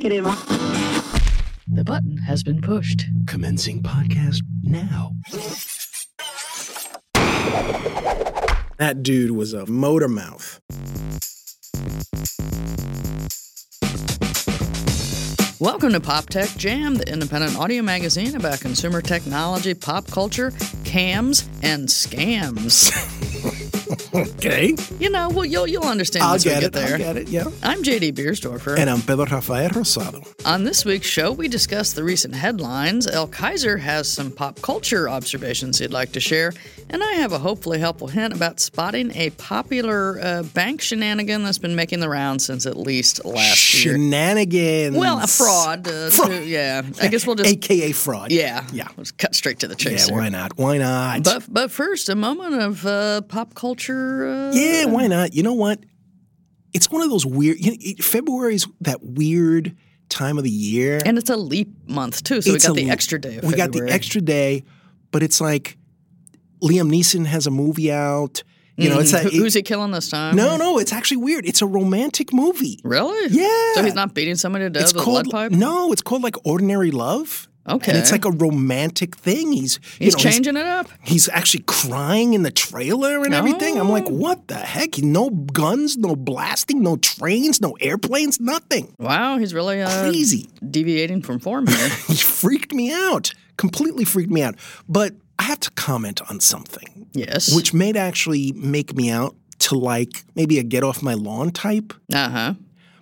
crema. The button has been pushed. Commencing podcast now. That dude was a motor mouth. Welcome to Pop Tech Jam, the independent audio magazine about consumer technology, pop culture, cams, and scams. Okay. you know, well, you'll you'll understand I'll once we get get it. there. I'll get it. Yeah. I'm JD Biersdorfer. And I'm Pedro Rafael Rosado. On this week's show, we discuss the recent headlines. El Kaiser has some pop culture observations he'd like to share, and I have a hopefully helpful hint about spotting a popular uh, bank shenanigan that's been making the rounds since at least last year. Shenanigans. Well, a fraud. Uh, Fraud. To, yeah, I guess we'll just. AKA fraud. yeah, Yeah. Let's cut straight to the Yeah, chase. here. why not? Why not? But but first, a moment of uh, pop culture. Uh, yeah, why not? You know what? It's one of those weird. You know, it- February's that weird time of the year. and it's a leap month too, so It's we got a- the extra day. Of we got the extra day, but it's like Liam Neeson has a movie out. You know, it's Mhm. that. Who- who's he killing this time? no, no, it's actually weird. It's a romantic movie. Really? Yeah. So he's not beating somebody to death It's with a lead pipe. no. It's called like Ordinary Love. Okay. And it's like a romantic thing. He's you He's know, changing it up. He's actually crying in the trailer and everything. I'm like, Oh. what the heck? No guns, no blasting, no trains, no airplanes, nothing. Wow, he's really uh, Crazy. deviating from form here. He freaked me out. Completely freaked me out. But I have to comment on something, yes. which may actually make me out to like maybe a get off my lawn type. Uh huh.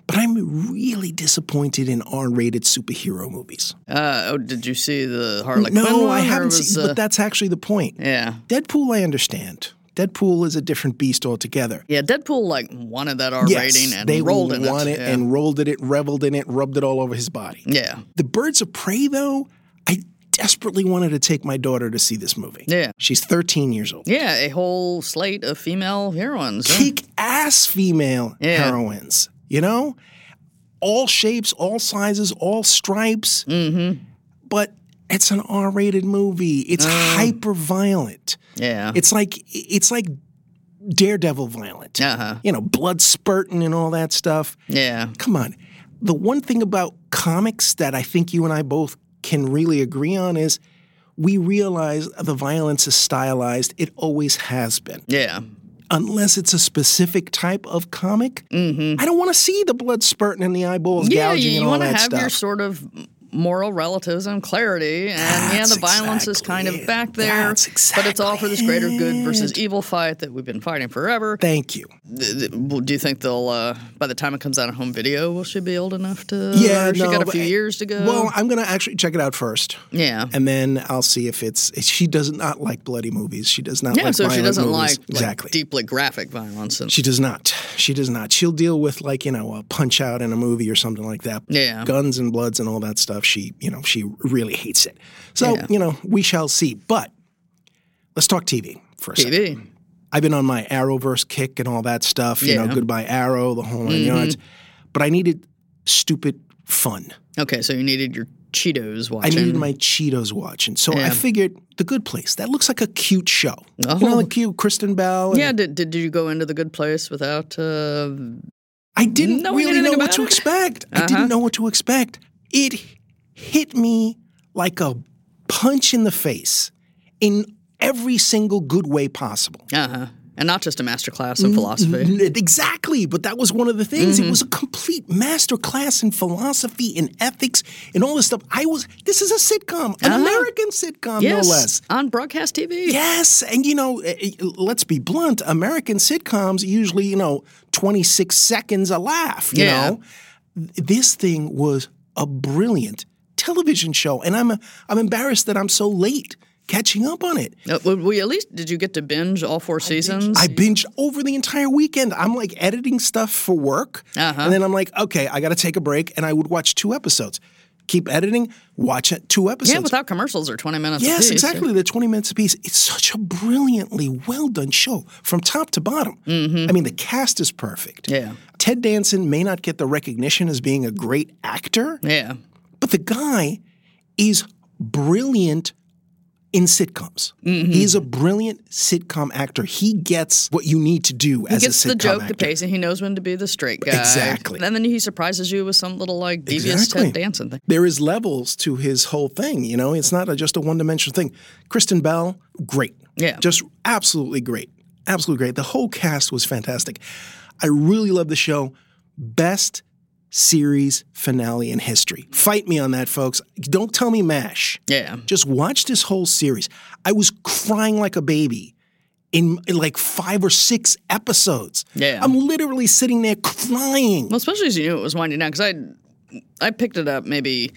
But I'm really disappointed in R-rated superhero movies. Uh, oh, did you see the Harley Quinn no, one? I haven't was, seen. uh, But that's actually the point. yeah. Deadpool, I understand. Deadpool is a different beast altogether. Yeah, Deadpool like wanted that R Yes, rating and they rolled in won it. it yeah. and rolled in it, reveled in it, rubbed it all over his body. yeah. The Birds of Prey, though, I desperately wanted to take my daughter to see this movie. Yeah. She's 13 years old. Yeah, a whole slate of female heroines. Kick ass female Yeah. heroines, you know? All shapes, all sizes, all stripes. Mm-hmm. But it's an R rated movie. It's hyper violent. Yeah. It's like it's like Daredevil violent. Uh huh. You know, blood spurting and all that stuff. Yeah. Come on. The one thing about comics that I think you and I both can really agree on is we realize the violence is stylized. It always has been. Yeah. Unless it's a specific type of comic, I don't want to see the blood spurting and the eyeballs Mm-hmm. Yeah, gouging you, and you want to have your sort of moral relativism, clarity, and yeah, That's the violence is kind of back there, That's but it's all for this greater good versus evil fight that we've been fighting forever. Thank you. Th- th- well, Do you think they'll, uh, by the time it comes out on home video, will she be old enough to? Yeah, she no, got a but- few years to go. Well, I'm going to actually check it out first. yeah. And then I'll see if it's. She does not like bloody movies. She does not Yeah, like so she doesn't movies. like, like exactly. deeply graphic violence. And, She does not. She does not. She'll deal with like you know a punch out in a movie or something like that. Yeah. guns and bloods and all that stuff. She you know she really hates it. So Yeah. you know we shall see. But let's talk TV for a second. TV. I've been on my Arrowverse kick and all that stuff. You know, Yeah. Mm-hmm. goodbye Arrow, the whole 9 yards. But I needed stupid fun. Okay, so you needed your Cheetos watching. I needed my Cheetos watching. So I figured The Good Place. That looks like a cute show. You Oh. know, the cute Kristen Bell. and- yeah, did, did you go into the good place without? Uh, I didn't really know what about to expect. I Uh-huh. didn't know what to expect. It hit me like a punch in the face in every single good way possible. uh huh. And not just a master class in philosophy. Exactly, but that was one of the things. Mm-hmm. It was a complete master class in philosophy and ethics and all this stuff. I was this is a sitcom, an Uh-huh. American sitcom yes, no less. on broadcast TV. Yes, and you know, eh, eh, let's be blunt. American sitcoms usually, you know, 26 seconds a laugh, you Yeah. know. This thing was a brilliant television show and I'm I'm embarrassed that I'm so late catching up on it. Uh, well, we at least did you get to binge all four seasons? I binged over the entire weekend. I'm like editing stuff for work, Uh-huh. and then I'm like, okay, I got to take a break, and I would watch two episodes. Keep editing, watch it two episodes. yeah, without commercials or twenty minutes. Yes, apiece. exactly. They're 20 minutes apiece. It's such a brilliantly well done show from top to bottom. I mean, the cast is perfect. Mm-hmm. Yeah. Ted Danson may not get the recognition as being a great actor, Yeah. But the guy is brilliant in sitcoms. Mm-hmm. He's a brilliant sitcom actor. He gets what you need to do as He gets a sitcom the joke, actor. the pacing. He knows when to be the straight guy. Exactly. And then he surprises you with some little like devious Exactly. Ted Danson thing. There is levels to his whole thing. You know, it's not a, just a one dimensional thing. Kristen Bell, great. Yeah. Just absolutely great. Absolutely great. The whole cast was fantastic. I really love the show. Best series finale in history. Fight me on that, folks. Don't tell me MASH. Yeah. Just watch this whole series. I was crying like a baby in, in like five or six episodes. Yeah. I'm literally sitting there crying. Well, especially as you knew it was winding down, because I I picked it up maybe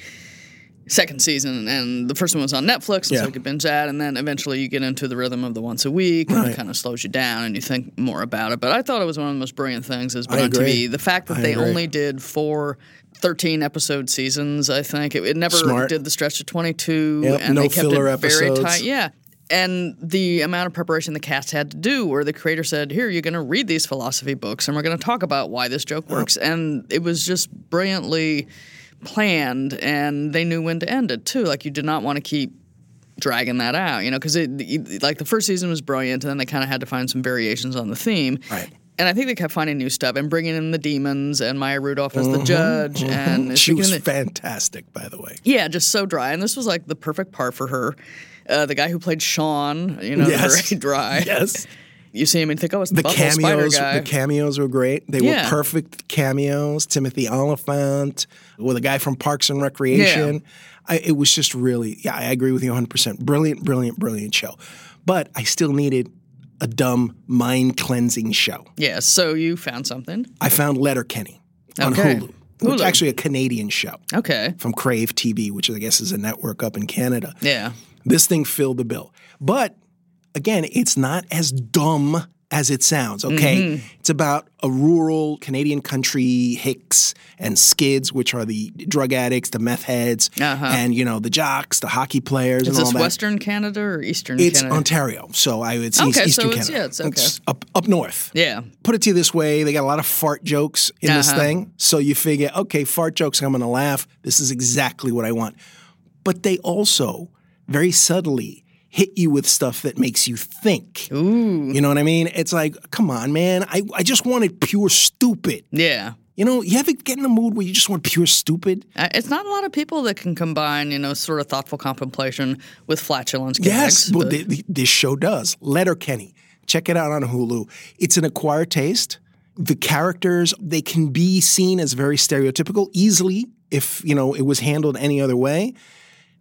second season, and the first one was on Netflix, and Yeah. so you could binge that, and then eventually you get into the rhythm of the once a week, and it kind of slows you down, and you think more about it. But I thought it was one of the most brilliant things that's been I on agree. TV. The fact that I they agree. only did four. 13 episode seasons, I think. It, it never Smart. did the stretch to 22. Yep, and no they kept filler it very episodes. tight. Yeah. And the amount of preparation the cast had to do, where the creator said, Here, you're going to read these philosophy books and we're going to talk about why this joke works. And it was just brilliantly planned, and they knew when to end it, too. Like, you did not want to keep dragging that out, you know, because it, like the first season was brilliant, and then they kind of had to find some variations on the theme. Right. And I think they kept finding new stuff and bringing in the demons and Maya Rudolph as the judge. And Mm-hmm, She was the- fantastic, by the way. yeah, just so dry. And this was like the perfect part for her. Uh, the guy who played Shawn, you know, Yes. very dry. Yes. You see him and think, oh, it's the, The Buffalo Spider cameos, guy. the cameos were great. They Yeah. were perfect cameos. Timothy Olyphant, with a guy from Parks and Recreation. I, it was just really, yeah, I agree with you 100%. Brilliant, brilliant, brilliant show. But I still needed a dumb mind cleansing show. yeah, so you found something. I found Letterkenny on Okay. Hulu, which is actually a Canadian show Okay. from Crave TV, which I guess is a network up in Canada. Yeah. This thing filled the bill. But again, it's not as dumb as it sounds, okay? Mm-hmm. It's about a rural Canadian country, Hicks and Skids, which are the drug addicts, the meth heads, Uh-huh. and, you know, the jocks, the hockey players, Is and all this. Western Canada or Eastern it's Canada? Ontario, so I would say Okay, Eastern so it's- Canada. yeah, it's okay. up, up north. yeah. Put it to you this way, they got a lot of fart jokes in this Uh-huh. thing. So you figure, okay, fart jokes, I'm going to laugh. This is exactly what I want. But they also very subtly hit you with stuff that makes you think. Ooh. You know what I mean? It's like, come on, man. I, I just wanted pure stupid. Yeah. You know, you ever get in a mood where you just want pure stupid? It's not a lot of people that can combine, you know, sort of thoughtful contemplation with flatulence. Yes, gags, well, but- th- th- this show does. Letterkenny. Check it out on Hulu. It's an acquired taste. The characters, they can be seen as very stereotypical easily if, you know, it was handled any other way.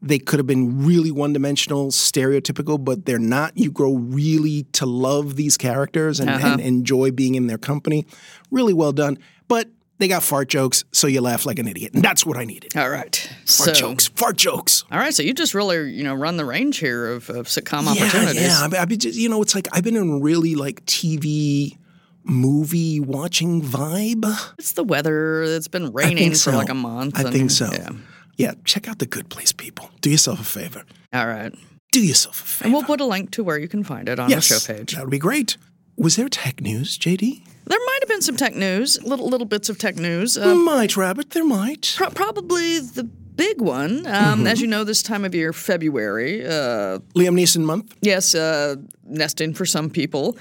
They could have been really one-dimensional, stereotypical, but they're not. You grow really to love these characters and, Uh-huh. and enjoy being in their company. Really well done. But they got fart jokes, so you laugh like an idiot. And that's what I needed. All right. Fart so, jokes. Fart jokes. All right. So you just really, you know, run the range here of, of sitcom Yeah, opportunities. yeah. I've, I've been just, you know, it's like I've been in really like TV movie watching vibe. It's the weather. It's been raining think for like a month. I and- think so. Yeah. Yeah, check out the Good Place, people. Do yourself a favor. All right. Do yourself a favor. And we'll put a link to where you can find it on yes, the show page. That would be great. Was there tech news, JD? There might have been some tech news, little little bits of tech news. Uh, might, Rabbit. There might. pro- probably the big one, um, Mm-hmm. as you know, this time of year, February. Uh, Liam Neeson month. yes, uh, nesting for some people.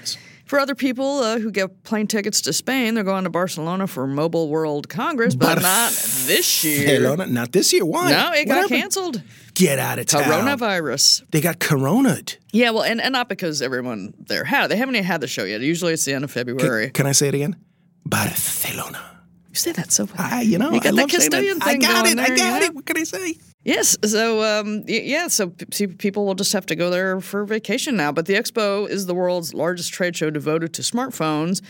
For other people uh, who get plane tickets to Spain, they're going to Barcelona for Mobile World Congress, but not this year. Hello, not, this year. Why? No, it What got happened? canceled. Get out of town. Coronavirus. They got corona'd. Yeah, well, and, and not because everyone there had. They haven't even had the show yet. Usually it's the end of February. Can I say it again? Barcelona. you say that so well. Ah, you know, You got I that love saying Castilian thing I got it. I got yeah. it. What can I say? Yes. So, um, yeah, so p- people will just have to go there for vacation now. But the expo is the world's largest trade show devoted to smartphones.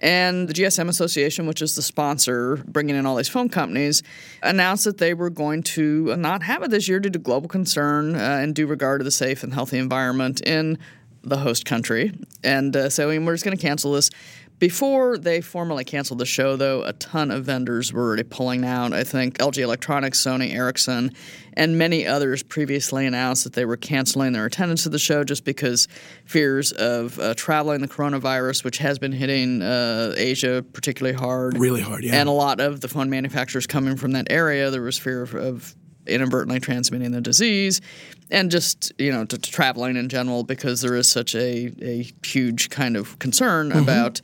And the GSM Association, which is the sponsor bringing in all these phone companies, announced that they were going to not have it this year due to global concern uh, and due regard to the safe and healthy environment in the host country. And uh, so we're just going to cancel this. Before they formally canceled the show, though, a ton of vendors were already pulling out. I think LG Electronics, Sony, Ericsson, and many others previously announced that they were canceling their attendance to the show just because fears of uh, traveling the coronavirus, which has been hitting uh, Asia particularly hard. Really hard, yeah. And a lot of the phone manufacturers coming from that area, there was fear of, of inadvertently transmitting the disease, and just you know to, to traveling in general because there is such a, a huge kind of concern Mm-hmm. about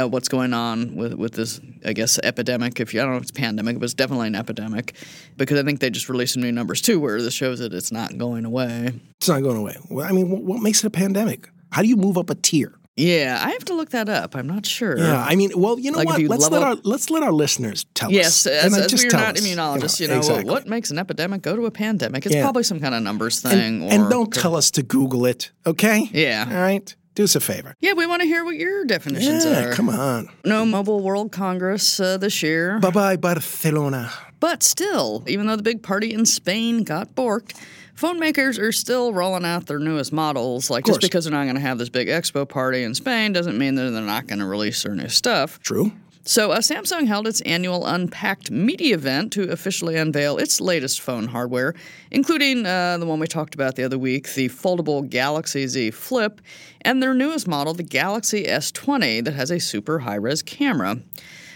uh, what's going on with with this I guess epidemic. If you I don't know if it's pandemic, but it's definitely an epidemic because I think they just released some new numbers too where this shows that it's not going away. It's not going away. Well, I mean, what, what makes it a pandemic? How do you move up a tier? Yeah, I have to look that up. I'm not sure. Yeah, I mean, well, you know Like what? you let's let our let's let our listeners tell Yes, us. as, And, uh, as we're not us, immunologists, you know, exactly. what makes an epidemic go to a pandemic? It's Yeah. probably some kind of numbers thing. and or, don't tell us to Google it, okay? Yeah. All right. Do us a favor. Yeah, we want to hear what your definitions Yeah, are. come on. No Mobile World Congress uh, this year. Bye bye, Barcelona. But still, even though the big party in Spain got borked, phone makers are still rolling out their newest models. Like, just because they're not going to have this big expo party in Spain doesn't mean that they're not going to release their new stuff. True. So, uh, Samsung held its annual Unpacked media event to officially unveil its latest phone hardware, including uh, the one we talked about the other week, the foldable Galaxy Z Flip, and their newest model, the Galaxy S20, that has a super high res camera.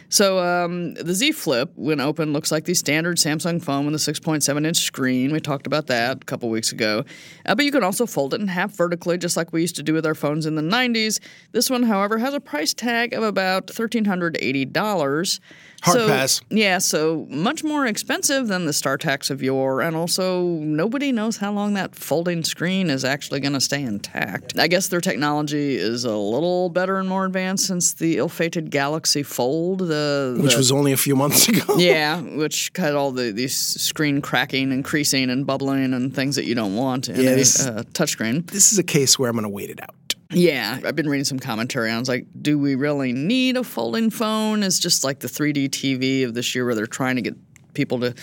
So um, the Z Flip, when open, looks like the standard Samsung phone with a 6.7 inch screen. We talked about that a couple weeks ago. Uh, but you can also fold it in half vertically, just like we used to do with our phones in the 90s. This one, however, has a price tag of about $1,380. Hard so, pass. Yeah, so much more expensive than the StarTACs of yore, and also nobody knows how long that folding screen is actually going to stay intact. I guess their technology is a little better and more advanced since the ill-fated Galaxy Fold, the, Which was only a few months ago. yeah, which had all the these screen cracking and creasing and bubbling and things that you don't want in a uh, touchscreen. This is a case where I'm going to wait it out. Yeah, I've been reading some commentary on. it. It's like, do we really need a folding phone? It's just like the 3D TV of this year, where they're trying to get people to,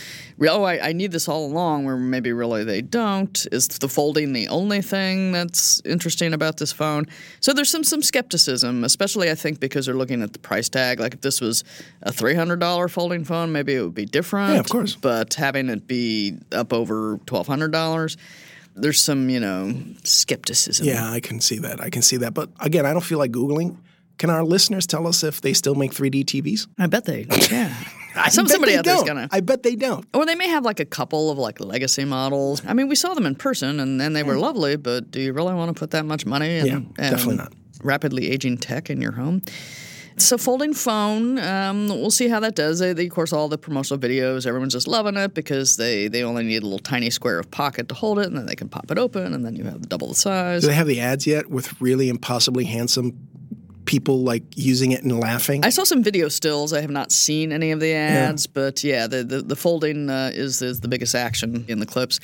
oh, I, I need this all along. Where maybe really they don't. Is the folding the only thing that's interesting about this phone? So there's some some skepticism, especially I think because they're looking at the price tag. Like if this was a three hundred dollar folding phone, maybe it would be different. Yeah, of course. But having it be up over twelve hundred dollars. There's some, you know, skepticism. Yeah, I can see that. I can see that. But again, I don't feel like Googling. Can our listeners tell us if they still make 3D TVs? I bet they, yeah. I Some, bet somebody they out there's don't. gonna. I bet they don't. Or they may have like a couple of like legacy models. I mean, we saw them in person and, then they were lovely, but do you really want to put that much money in Yeah, definitely not. rapidly aging tech in your home? So folding phone, um, we'll see how that does. They, they, of course, all the promotional videos, everyone's just loving it because they, they only need a little tiny square of pocket to hold it, and then they can pop it open, and then you have double the size. Do they have the ads yet with really impossibly handsome people like using it and laughing? I saw some video stills. I have not seen any of the ads, but yeah, the the, the folding uh, is is the biggest action in the clips.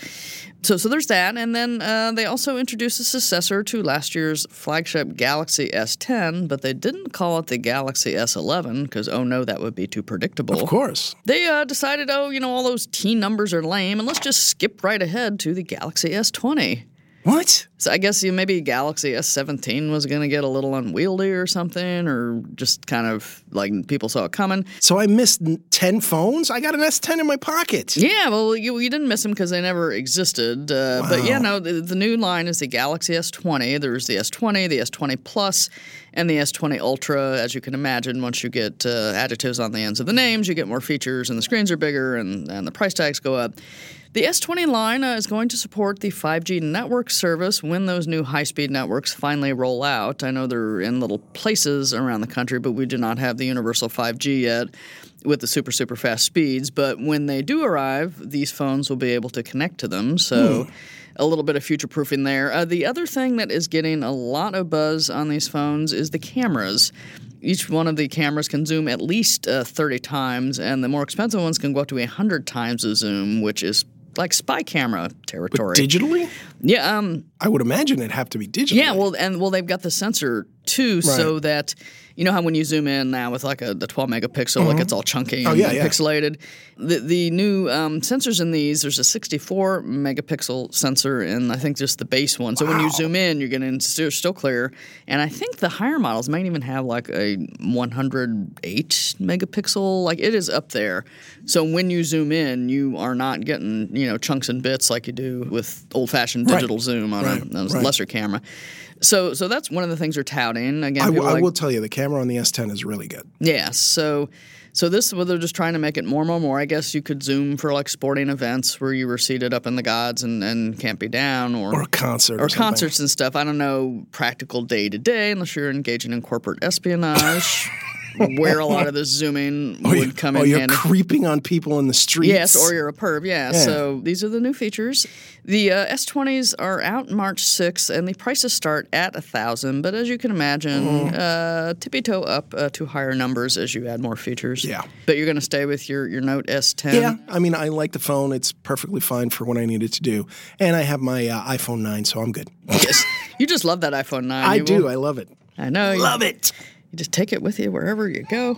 So so there's that, and then uh, they also introduced a successor to last year's flagship Galaxy S10, but they didn't call it the Galaxy S11 because oh no, that would be too predictable. of course. They uh, decided, oh, you know, all those T numbers are lame, and let's just skip right ahead to the Galaxy S20. What? So I guess you maybe Galaxy S17 was going to get a little unwieldy or something, or just kind of like people saw it coming. So I missed 10 phones? I got an S10 in my pocket. Yeah, well, you, you didn't miss them because they never existed. Uh, But yeah, no, the, the new line is the Galaxy S20. There's the S20, the S20 Plus, and the S20 Ultra. As you can imagine, once you get uh, adjectives on the ends of the names, you get more features, and the screens are bigger, and, and the price tags go up. The S20 line uh, is going to support the 5G network service when those new high speed networks finally roll out. I know they're in little places around the country, but we do not have the universal 5G yet with the super, super fast speeds. But when they do arrive, these phones will be able to connect to them. So. A little bit of future proofing there. Uh, the other thing that is getting a lot of buzz on these phones is the cameras. Each one of the cameras can zoom at least uh, 30 times, and the more expensive ones can go up to 100 times the zoom, which is like spy camera territory. Digitally? yeah, um, I would imagine it'd have to be digital. yeah. Well, and well, they've got the sensor too, so that you know how when you zoom in now with like a the 12 megapixel, like it's all chunky and, Oh, yeah, and yeah. pixelated. The the new um, sensors in these, there's a 64 megapixel sensor, and I think just the base one. So when you zoom in, you're getting still, still clear. And I think the higher models might even have like a 108 megapixel. Like it is up there. So when you zoom in, you are not getting you know chunks and bits like you do with old fashioned Right. digital zoom on Right, a, on a right. lesser camera. So so that's one of the things they're touting. Again, I, w- people I will tell you, the camera on the S10 is really good. yeah. So So this, well, they're just trying to make it more and more more. I guess you could Zoom for like sporting events where you were seated up in the gods and, and can't be down, or Or concert. or Or, concerts and stuff. I don't know practical day to day unless you're engaging in corporate espionage, where a lot of this zooming Or, would you, come or in Oh, you're handy. creeping on people in the streets. Yes, or you're a perv. Yeah. Yeah. So these are the new features. The uh, S20s are out March 6th, and the prices start at a thousand. But as you can imagine, Mm-hmm. uh, tippy toe up uh, to higher numbers as you add more features. Yeah. But you're going to stay with your your Note S10. Yeah, I mean, I like the phone. It's perfectly fine for what I need it to do. And I have my uh, iPhone 9, so I'm good. Yes. You just love that iPhone 9. I You do. will- I love it. I know. You, Love it. You just take it with you wherever you go.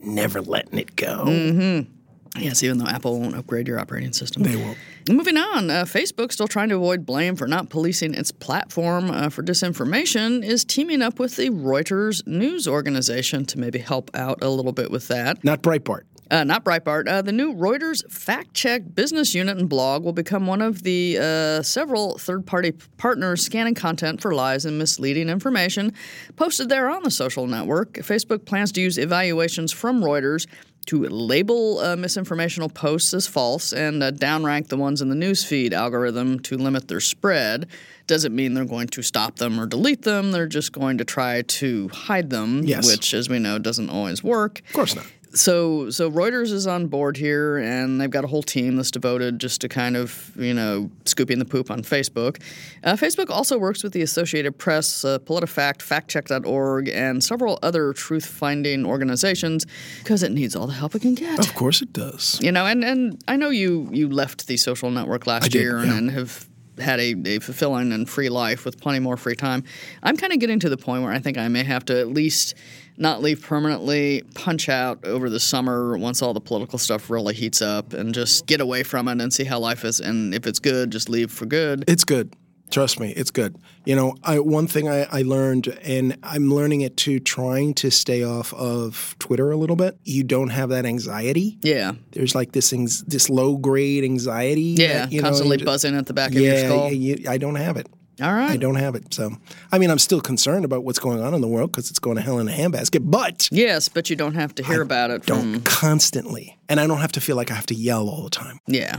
Never letting it go. Mm-hmm. Yes, even though Apple won't upgrade your operating system. They won't. Moving on, uh, Facebook, still trying to avoid blame for not policing its platform uh, for disinformation, is teaming up with the Reuters news organization to maybe help out a little bit with that. Not Breitbart. Uh, not Breitbart. Uh, the new Reuters fact check business unit and blog will become one of the uh, several third party partners scanning content for lies and misleading information posted there on the social network. Facebook plans to use evaluations from Reuters to label uh, misinformational posts as false and uh, downrank the ones in the newsfeed algorithm to limit their spread. Doesn't mean they're going to stop them or delete them. They're just going to try to hide them, Yes. which, as we know, doesn't always work Of course not. So so Reuters is on board here, and they've got a whole team that's devoted just to kind of you know scooping the poop on Facebook. Uh, Facebook also works with the Associated Press, uh, PolitiFact, FactCheck.org, and several other truth-finding organizations because it needs all the help it can get. Of course it does. You know, and, and I know you you left the social network last did, year yeah. and have had a, a fulfilling and free life with plenty more free time. I'm kind of getting to the point where I think I may have to at least not leave permanently, punch out over the summer once all the political stuff really heats up, and just get away from it and see how life is. And if it's good, just leave for good. It's good. Trust me, it's good. You know, I, one thing I, I learned, and I'm learning it too, trying to stay off of Twitter a little bit. You don't have that anxiety. Yeah, There's like this this low grade anxiety. yeah, that, you know, constantly you buzzing at the back of your Yeah, skull. yeah, you, I don't have it. All right. I don't have it. So, I mean, I'm still concerned about what's going on in the world because it's going to hell in a handbasket. But Yes, but you don't have to hear about it don't from. constantly, and I don't have to feel like I have to yell all the time. Yeah,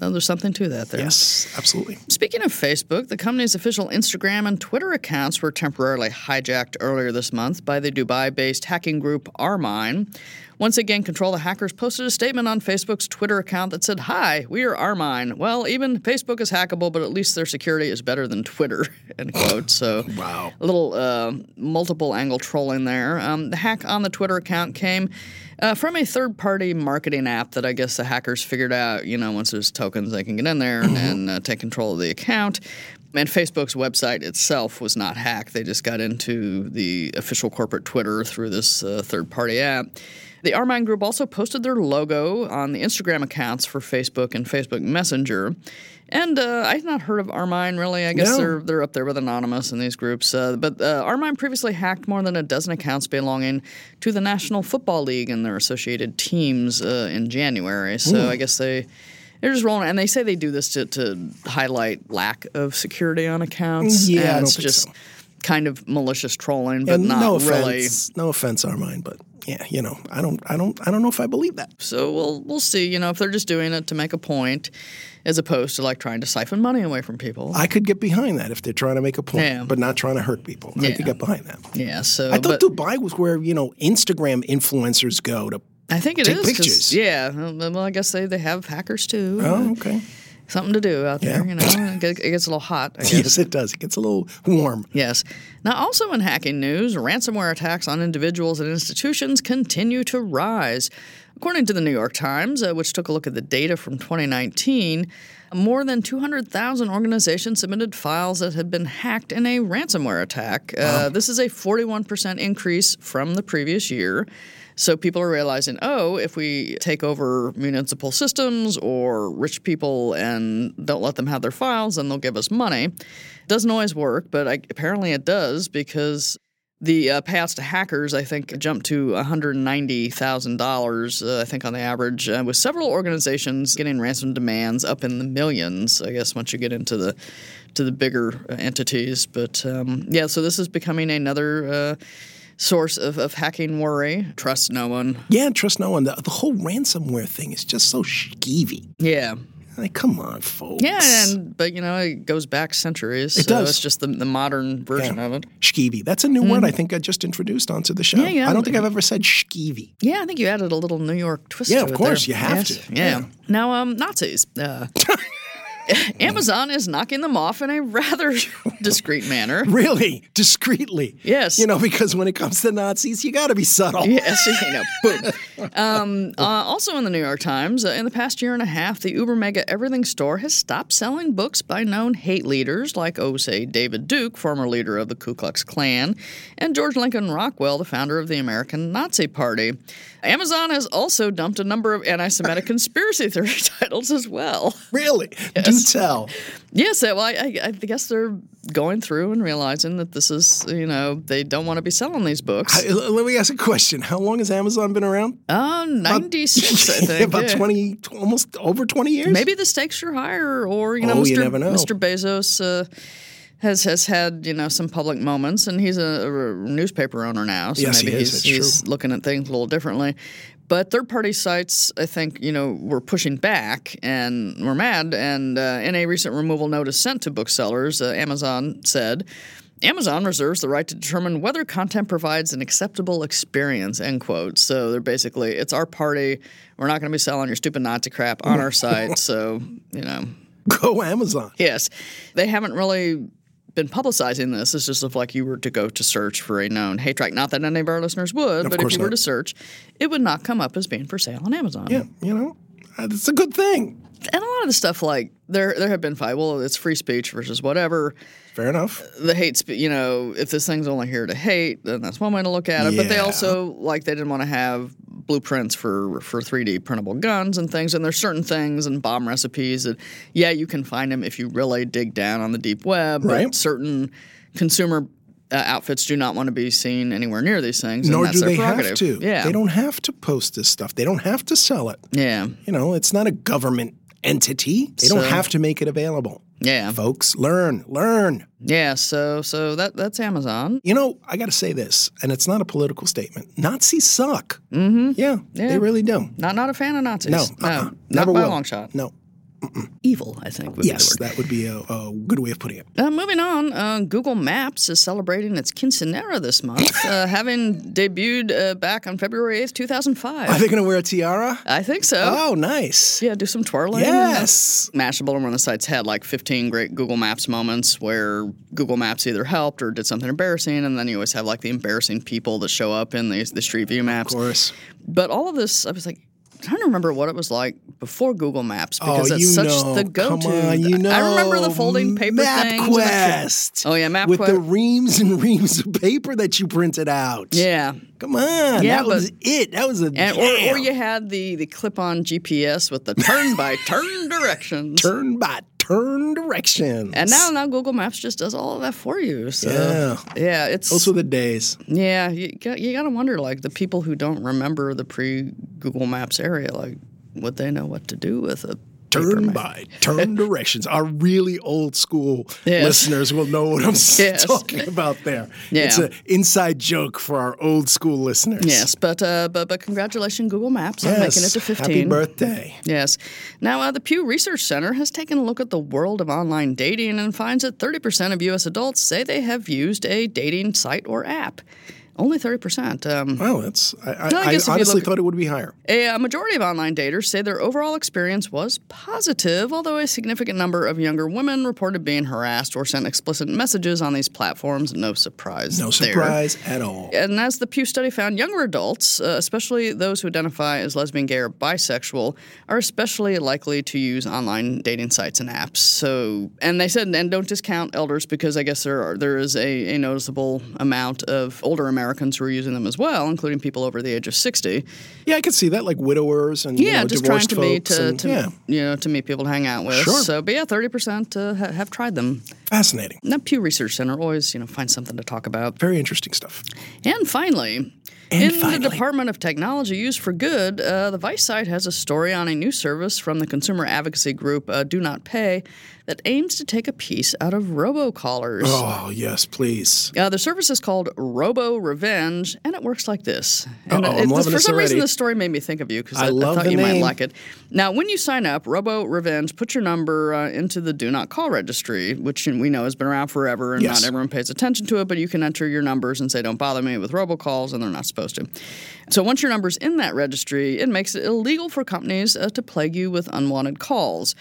well, there's something to that there. Yes, absolutely. Speaking of Facebook, the company's official Instagram and Twitter accounts were temporarily hijacked earlier this month by the Dubai based hacking group OurMine. Once again, Control the Hackers posted a statement on Facebook's Twitter account that said, Hi, we are OurMine. Well, even Facebook is hackable, but at least their security is better than Twitter, end quote. So, Wow. a little uh, multiple angle trolling there. Um, the hack on the Twitter account came uh, from a third party marketing app that I guess the hackers figured out, you know, once there's tokens, they can get in there and, and uh, take control of the account. And Facebook's website itself was not hacked. They just got into the official corporate Twitter through this uh, third party app. The OurMine Group also posted their logo on the Instagram accounts for Facebook and Facebook Messenger. And uh, I've not heard of OurMine really. I guess No. they're they're up there with Anonymous in these groups. Uh, but uh, OurMine previously hacked more than a dozen accounts belonging to the National Football League and their associated teams uh, in January. So I guess they. They're just rolling, and they say they do this to, to highlight lack of security on accounts. Yeah, and it's just so. kind of malicious trolling, but And not no really. offense, no offense, OurMine, but yeah, you know, I don't, I don't, I don't know if I believe that. So we'll we'll see. You know, if they're just doing it to make a point, as opposed to like trying to siphon money away from people. I could get behind that if they're trying to make a point, Yeah. but not trying to hurt people. I Yeah. could get behind that. yeah. So I thought but Dubai was where you know Instagram influencers go to. I think it is. take 'cause- pictures. Yeah. Well, I guess they, they have hackers too. Oh, uh, okay. Something to do out there. Yeah. You know, it gets, a little hot. I guess. Yes, it does. It gets a little warm. Yes. Now, also in hacking news, ransomware attacks on individuals and institutions continue to rise. According to the New York Times, uh, which took a look at the data from 2019, more than 200,000 organizations submitted files that had been hacked in a ransomware attack. Uh, this is a 41% increase from the previous year. So people are realizing, oh, if we take over municipal systems or rich people and don't let them have their files, then they'll give us money. Doesn't always work, but I, apparently it does because the uh, payouts to hackers, I think, jumped to $190,000, uh, I think, on the average, uh, with several organizations getting ransom demands up in the millions, I guess, once you get into the to the bigger uh, entities. But um, yeah, so this is becoming another. Uh, source of, of hacking worry. Trust no one. Yeah, trust no one. The, the whole ransomware thing is just so skeevy. Yeah. Like, come on, folks. Yeah, and but you know it goes back centuries. It so does. It's just the, the modern version of it. Skeevy. That's a new word I think I just introduced onto the show. Mm-hmm. Yeah, yeah. I don't think I've ever said skeevy. Yeah, I think you added a little New York twist. Yeah, to of course, there. you have Yes. to. Yeah. Yeah. Now, um, Nazis. Uh, Amazon is knocking them off in a rather discreet manner. Really? Discreetly. Yes. You know, because when it comes to Nazis, you got to be subtle. Yes, you know, boom. Um, uh, also in the New York Times, uh, in the past year and a half, the Uber Mega Everything store has stopped selling books by known hate leaders like, oh, say, David Duke, former leader of the Ku Klux Klan, and George Lincoln Rockwell, the founder of the American Nazi Party. Amazon has also dumped a number of anti Semitic conspiracy theory titles as well. Really? Do tell. Yes, well, I, I, guess they're going through and realizing that this is, you know, they don't want to be selling these books. I- let me ask a question. How long has Amazon been around? Uh, 96, I think. About yeah. 20, almost over 20 years? Maybe the stakes are higher, or you know, Oh, Mr. you never know. Mr. Bezos uh, has has had you know some public moments, and he's a, a newspaper owner now, so Yes, he maybe is. he's, he's looking at things a little differently. But third-party sites, I think, you know, were pushing back and were mad. And uh, in a recent removal notice sent to booksellers, uh, Amazon said. Amazon reserves the right to determine whether content provides an acceptable experience, end quote. So they're basically, it's our party. We're not going to be selling your stupid Nazi crap on our site. So, you know, Go Amazon. yes. They haven't really been publicizing this. It's just if like you were to go to search for a known hate track, not that any of our listeners would, but if you were to search, it would not come up as being for sale on Amazon. Yeah, you know, it's a good thing. And a lot of the stuff like there there have been fight. Well, it's free speech versus whatever. Fair enough. the hate spe- you know if this thing's only here to hate then that's one way to look at it but they also like they didn't want to have blueprints for for 3d printable guns and things and there's certain things and bomb recipes that yeah you can find them if you really dig down on the deep web Right. but certain consumer uh, outfits do not want to be seen anywhere near these things and Nor that's do they have to. yeah They don't have to post this stuff. They don't have to sell it. yeah You know, it's not a government entity. They don't have to make it available. Yeah Folks, learn, learn. yeah so so that that's amazon You know, I got to say this, and it's not a political statement. Nazis suck. Mm-hmm. Yeah, Yeah. they really do. not not a fan of nazis No, no uh-uh. not never by will. a long shot No. Evil i think would Yes, word. that would be a, a good way of putting it. Uh, moving on, uh, Google Maps is celebrating its quinceanera this month, uh, having debuted uh, back on February 8th, 2005. Are they going to wear a tiara? I think so. Oh, nice. Yeah, do some twirling. Yes. Mashable, one of the sites had like 15 great Google Maps moments where Google Maps either helped or did something embarrassing, and then you always have like the embarrassing people that show up in the, the Street View maps. Of course. But all of this, I was like, trying to remember what it was like before Google Maps oh, because oh, it's such know. the go-to. On, you know. I remember the folding paper MapQuest. Oh, yeah, MapQuest With the reams and reams of paper that you printed out. Yeah, Come on. Yeah, that was it. That was a And, or, or you had the, the clip on GPS with the turn by turn directions. turn by turn directions. And now, now Google Maps just does all of that for you. So Yeah. yeah, it's Those were the days. yeah. You got you got to wonder like the people who don't remember the pre Google Maps area, like would they know what to do with paper Turn by turn directions. Our really old school listeners will know what I'm Yes. talking about there. Yeah. It's an inside joke for our old school listeners. Yes, but uh, but but congratulations, Google Maps, on making it to fifteen. Happy birthday. Yes. Now, uh, the Pew Research Center has taken a look at the world of online dating and finds that 30% of U.S. adults say they have used a dating site or app. Only 30%. Um, Wow, that's I, I, I I honestly look- thought it would be higher. a, uh, majority of online daters say their overall experience was positive, although a significant number of younger women reported being harassed or sent explicit messages on these platforms. No surprise. No there. surprise at all. And as the Pew study found, younger adults, uh, especially those who identify as lesbian, gay, or bisexual, are especially likely to use online dating sites and apps. So, and they said, and don't discount elders because I guess there are there is a, a noticeable amount of older Americans who are using them as well, including people over the age of sixty. Yeah, I could see that, like widowers and you Yeah, know, just trying to meet to, and- to yeah, you know to meet people to hang out with. Sure. So, but yeah, thirty percent uh, ha- have tried them. fascinating. And that Pew Research Center always you know finds something to talk about. Very interesting stuff. And finally. And In finally, the Department of Technology Used for Good, uh, the Vice site has a story on a new service from the consumer advocacy group uh, Do Not Pay that aims to take a piece out of robocallers. oh yes, please. Uh, the service is called Robo Revenge, and it works like this. And it- this- for some reason, this story made me think of you because I I, I thought you might like it. Now, when you sign up, Robo Revenge, put your number uh, into the Do Not Call registry, which we know has been around forever, and Yes. not everyone pays attention to it. But you can enter your numbers and say, "Don't bother me with robocalls," and they're not supposed to. So once your number's in that registry, it makes it illegal for companies uh, to plague you with unwanted calls.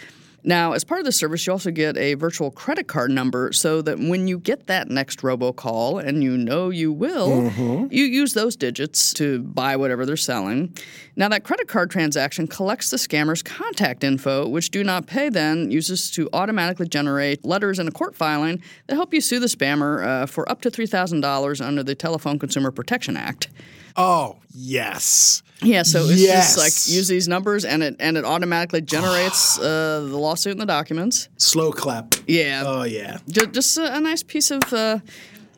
Now, as part of the service, you also get a virtual credit card number so that when you get that next robocall, and you know you will, you use those digits to buy whatever they're selling. Now, that credit card transaction collects the scammer's contact info, which Do Not Pay then uses to automatically generate letters in a court filing that help you sue the spammer uh, for up to $3,000 under the Telephone Consumer Protection Act. Oh yes. Yeah, so it's Yes. just like use these numbers and it and it automatically generates uh, the lawsuit and the documents. Slow clap. Yeah, Oh yeah. Ju- just a, a nice piece of uh,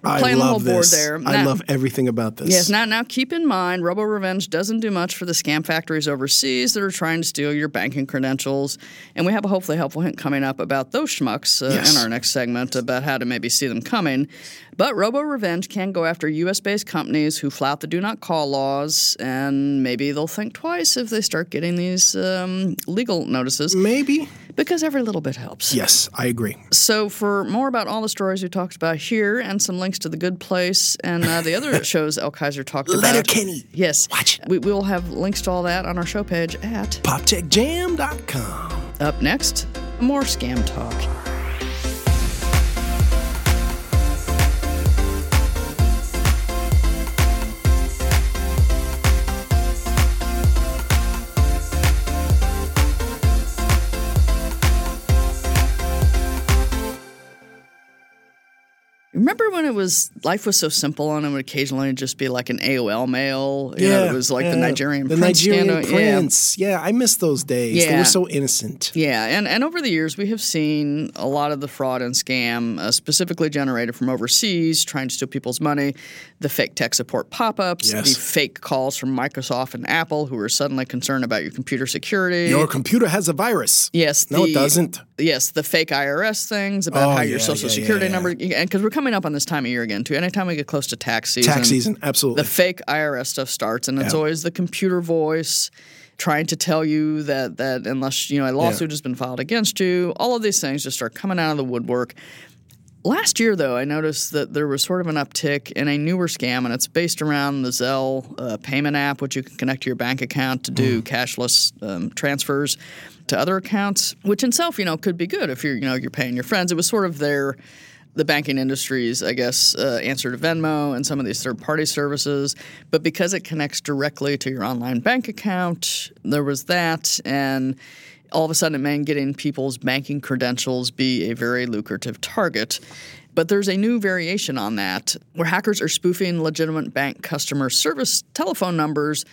I playing the whole board this. there. I Now- love everything about this. Yes. Now, now keep in mind, Robo Revenge doesn't do much for the scam factories overseas that are trying to steal your banking credentials. And we have a hopefully helpful hint coming up about those schmucks uh, Yes. in our next segment about how to maybe see them coming. But Robo Revenge can go after U.S. based companies who flout the do not call laws, and maybe they'll think twice if they start getting these um, legal notices Maybe. because every little bit helps. Yes, I agree. So, for more about all the stories we talked about here and some links to The Good Place and uh, the other shows El Kaiser talked about. Letterkenny. Yes. Watch it. We, we will have links to all that on our show page at PopTechJam.com. Up Next, more scam talk. Remember when it was life was so simple and it would occasionally just be like an AOL mail? You know, it was like the yeah. Nigerian the prince Nigerian scandal. Yeah. prince. Yeah. I miss those days. They Yeah. were so innocent. Yeah, and, and over the years, we have seen a lot of the fraud and scam uh, specifically generated from overseas, trying to steal people's money, the fake tech support pop ups, Yes. the fake calls from Microsoft and Apple who are suddenly concerned about your computer security. Your computer has a virus. yes, No, the, it doesn't. Yes, the fake IRS things about Oh, how your yeah, social yeah, yeah, security yeah. number, and because we're coming up on this time of year again, too. Anytime we get close to tax season, Tax season, absolutely. the fake IRS stuff starts, and it's Yeah. always the computer voice trying to tell you that that unless you know a lawsuit has been filed against you, all of these things just start coming out of the woodwork. Last year, though, I noticed that there was sort of an uptick in a newer scam, and it's based around the Zelle uh, payment app, which you can connect to your bank account to do cashless um, transfers to other accounts, which in itself, you know, could be good if you're, you know, you're paying your friends. It was sort of their the banking industry's, I guess, uh, answer to Venmo and some of these third party services. But because it connects directly to your online bank account, there was that. And all of a sudden, it meant getting people's banking credentials be a very lucrative target. But there's a new variation on that where hackers are spoofing legitimate bank customer service telephone numbers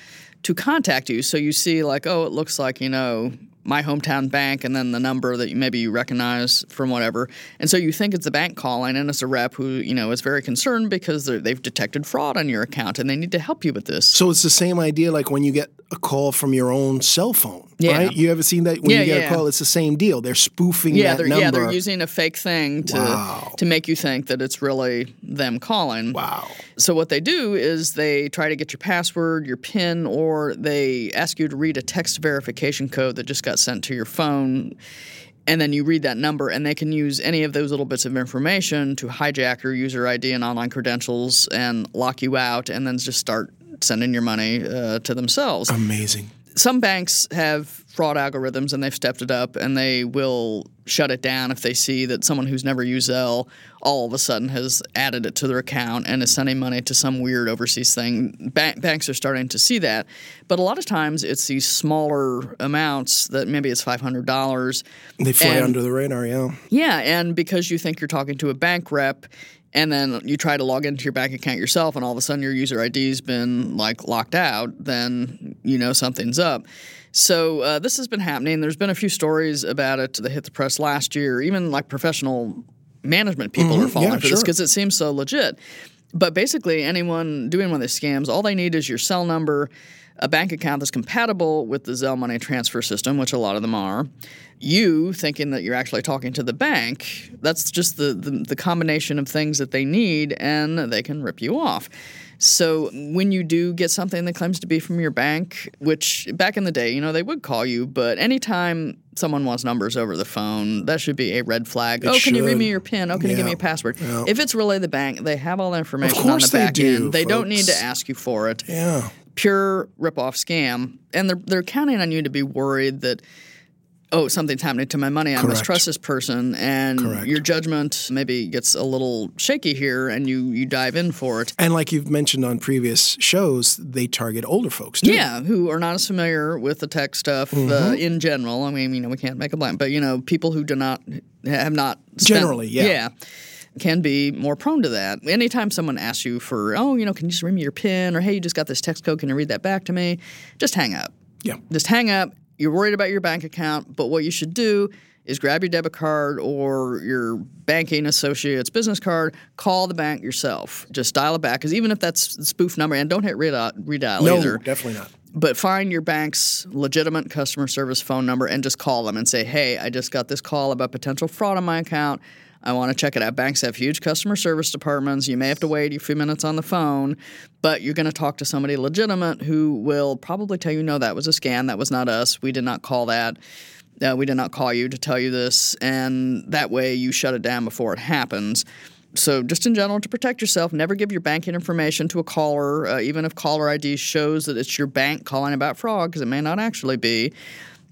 to contact you. So you see, like, oh, it looks like, you know, my hometown bank and then the number that you, maybe you recognize from whatever. And so you think it's the bank calling and it's a rep who, you know, is very concerned because they've detected fraud on your account and they need to help you with this. So it's the same idea like when you get a call from your own cell phone, Yeah. right? You ever seen that when Yeah, you get yeah. a call? It's the same deal. They're spoofing yeah, that they're, number. yeah, they're using a fake thing to Wow. to make you think that it's really them calling. wow. So what they do is they try to get your password, your PIN, or they ask you to read a text verification code that just got sent to your phone. And then you read that number, and they can use any of those little bits of information to hijack your user ID and online credentials and lock you out, and then just start sending your money uh, to themselves Amazing. Some banks have fraud algorithms and they've stepped it up and they will shut it down if they see that someone who's never used Zelle all of a sudden has added it to their account and is sending money to some weird overseas thing. Ba- banks are starting to see that. But a lot of times it's these smaller amounts that maybe it's $500. They fly And- under the radar, yeah. Yeah, and because you think you're talking to a bank rep and then you try to log into your bank account yourself and all of a sudden your user ID's been like locked out, then you know something's up. So uh, this has been happening. There's been a few stories about it that hit the press last year. Even like professional management people are falling Mm-hmm. yeah, for this because it seems so legit. But basically, anyone doing one of these scams, all they need is your cell number, a bank account that's compatible with the Zelle money transfer system, which a lot of them are. You thinking that you're actually talking to the bank, that's just the, the, the combination of things that they need, and they can rip you off. So when you do get something that claims to be from your bank, which back in the day, you know, they would call you, but anytime someone wants numbers over the phone, that should be a red flag. It oh, can you read me your PIN? Oh, can you give me Yeah. a password? Yeah. If it's really the bank, they have all the information on course the they back do, end. They don't need to ask you for it. Yeah. Pure rip-off scam, and they're they're counting on you to be worried that. Oh, something's happening to my money. I must Correct. trust this person, and Correct. your judgment maybe gets a little shaky here, and you you dive in for it. And like you've mentioned on previous shows, they target older folks too. Yeah, who are not as familiar with the tech stuff uh, Mm-hmm. in general. I mean, you know, we can't make a blame, but you know, people who do not have not spent- Generally, yeah. yeah, can be more prone to that. Anytime someone asks you for, oh, you know, can you just read me your PIN, or hey, you just got this text code, can you read that back to me? Just hang up. Yeah. Just hang up. You're worried about your bank account, but what you should do is grab your debit card or your banking associate's business card, call the bank yourself. Just dial it back because even if that's the spoof number, and don't hit redial, redial No, either definitely not. but find your bank's legitimate customer service phone number and just call them and say, hey, I just got this call about potential fraud on my account. I want to check it out. Banks have huge customer service departments. You may have to wait a few minutes on the phone, but you're going to talk to somebody legitimate who will probably tell you, no, that was a scam. That was not us. We did not call that. Uh, we did not call you to tell you this. And that way you shut it down before it happens. So, just in general, to protect yourself, never give your banking information to a caller, uh, even if caller ID shows that it's your bank calling about fraud, because it may not actually be.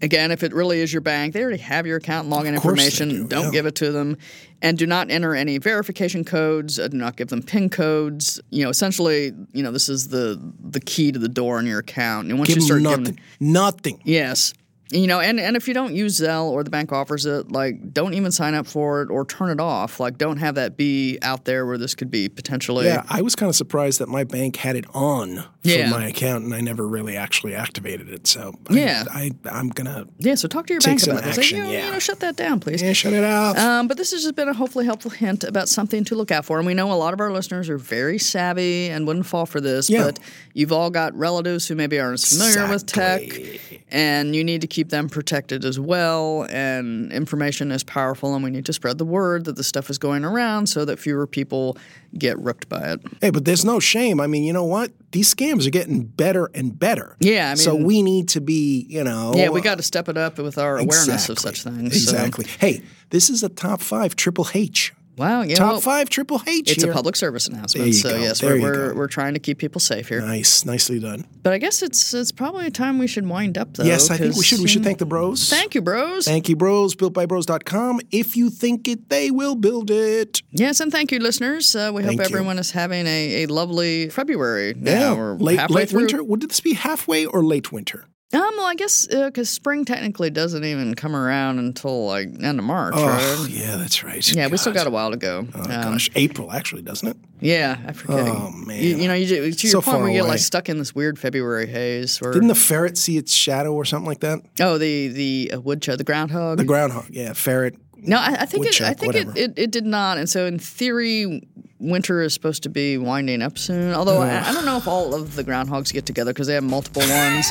Again, if it really is your bank, they already have your account and login Of course they information. do, not yeah. give it to them, and do not enter any verification codes. Uh, do not give them PIN codes. You know, essentially, you know, this is the the key to the door in your account. And once Give you them start nothing. giving, Nothing. Yes. You know, and, and if you don't use Zelle or the bank offers it, like don't even sign up for it or turn it off. Like don't have that be out there where this could be potentially Yeah, I was kind of surprised that my bank had it on for Yeah. my account, and I never really actually activated it. So I- Yeah. I, I'm gonna Yeah, so talk to your bank about this. Like, you know, yeah. you know, shut that down, please. yeah shut it off. Um, but this has just been a hopefully helpful hint about something to look out for. And we know a lot of our listeners are very savvy and wouldn't fall for this, Yeah. but you've all got relatives who maybe aren't as familiar with tech, Exactly. And you need to keep them protected as well. And information is powerful, and we need to spread the word that this stuff is going around so that fewer people get ripped by it. Hey, but there's no shame. I mean, you know what? These scams are getting better and better. Yeah, I mean, so we need to be, you know. Yeah, we got to step it up with our awareness of such things. so- Exactly. Hey, this is a top five Triple H. Wow. Yeah. Top well, five Triple H. It's here. a public service announcement. you so go. yes, There we're you we're, we're trying to keep people safe here. Nice, nicely done. But I guess it's it's probably time we should wind up though. yes, I think we should. We should mm, thank the bros. Thank you, bros. Thank you, bros. BuiltByBros.com. If you think it, they will build it. yes, and thank you, listeners. Uh, we Thank hope you. everyone is having a, a lovely February now. Yeah. We're late late through. winter. Would this be halfway or late winter? Um, well, I guess because spring technically doesn't even come around until like end of March, Oh, right? yeah, that's right. Yeah, we still got a while to go. Oh, Um, gosh, April actually, doesn't it? Yeah, I forget. Oh, man. You, you know, you, to your So point, we get like stuck in this weird February haze. Where, Didn't the ferret see its shadow or something like that? oh, the the uh, woodchuck, the groundhog. The groundhog, yeah, ferret. No, I, I think it, I think it, it, it did not. And so, in theory, winter is supposed to be winding up soon. Although I, I don't know if all of the groundhogs get together because they have multiple ones.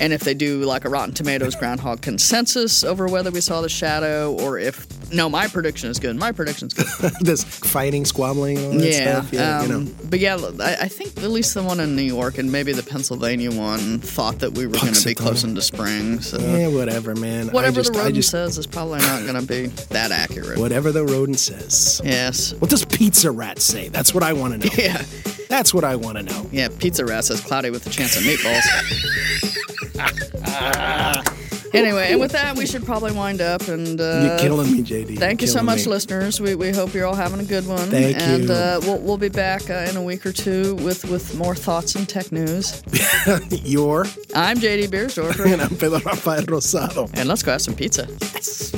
And if they do like a Rotten Tomatoes groundhog consensus over whether we saw the shadow or if no, my prediction is good. My prediction's good. this fighting, squabbling, all that yeah, stuff. Yeah, you um, know. but yeah, I, I think at least the one in New York and maybe the Pennsylvania one thought that we were going to be close into spring. So Yeah, whatever, man. Whatever just, the rodent just, says is probably not going to be that accurate. Whatever the rodent says. Yes. What does Pizza Rat say? That's what I want to know. Yeah. That's what I want to know. Yeah, Pizza Rat says cloudy with a chance of meatballs. anyway, and with that, we should probably wind up. And uh, You're killing me, JD. You're thank you so much, me. listeners. We, we hope you're all having a good one. Thank and you. uh, we'll, we'll be back uh, in a week or two with, with more thoughts and tech news. You're, I'm JD Biersdorfer, and I'm Pedro Rafael Rosado. and let's go have some pizza. Yes.